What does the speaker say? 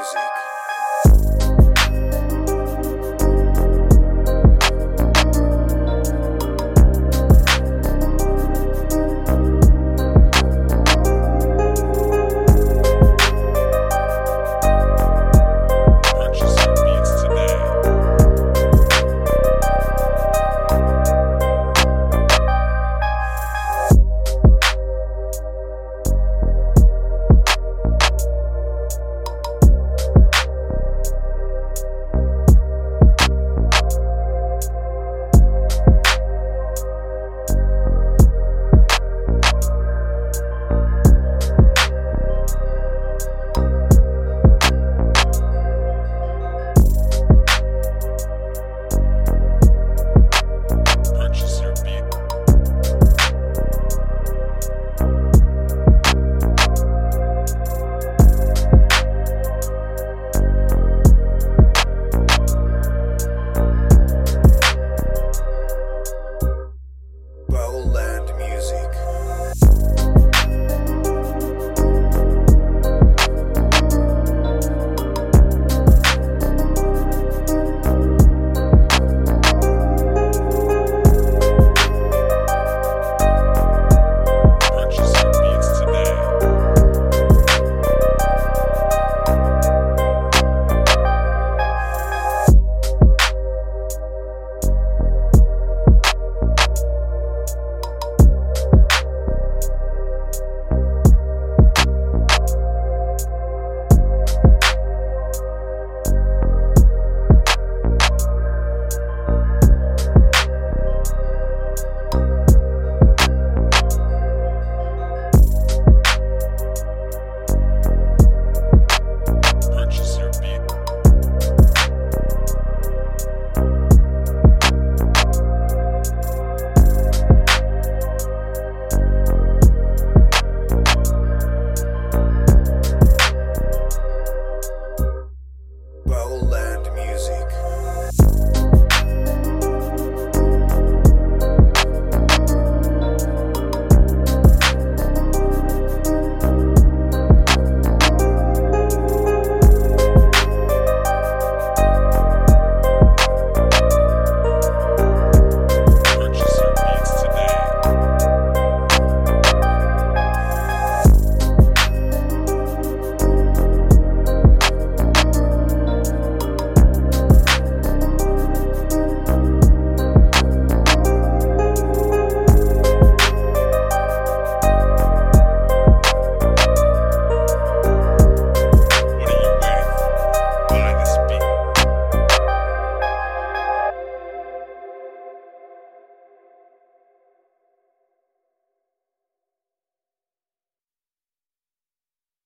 music.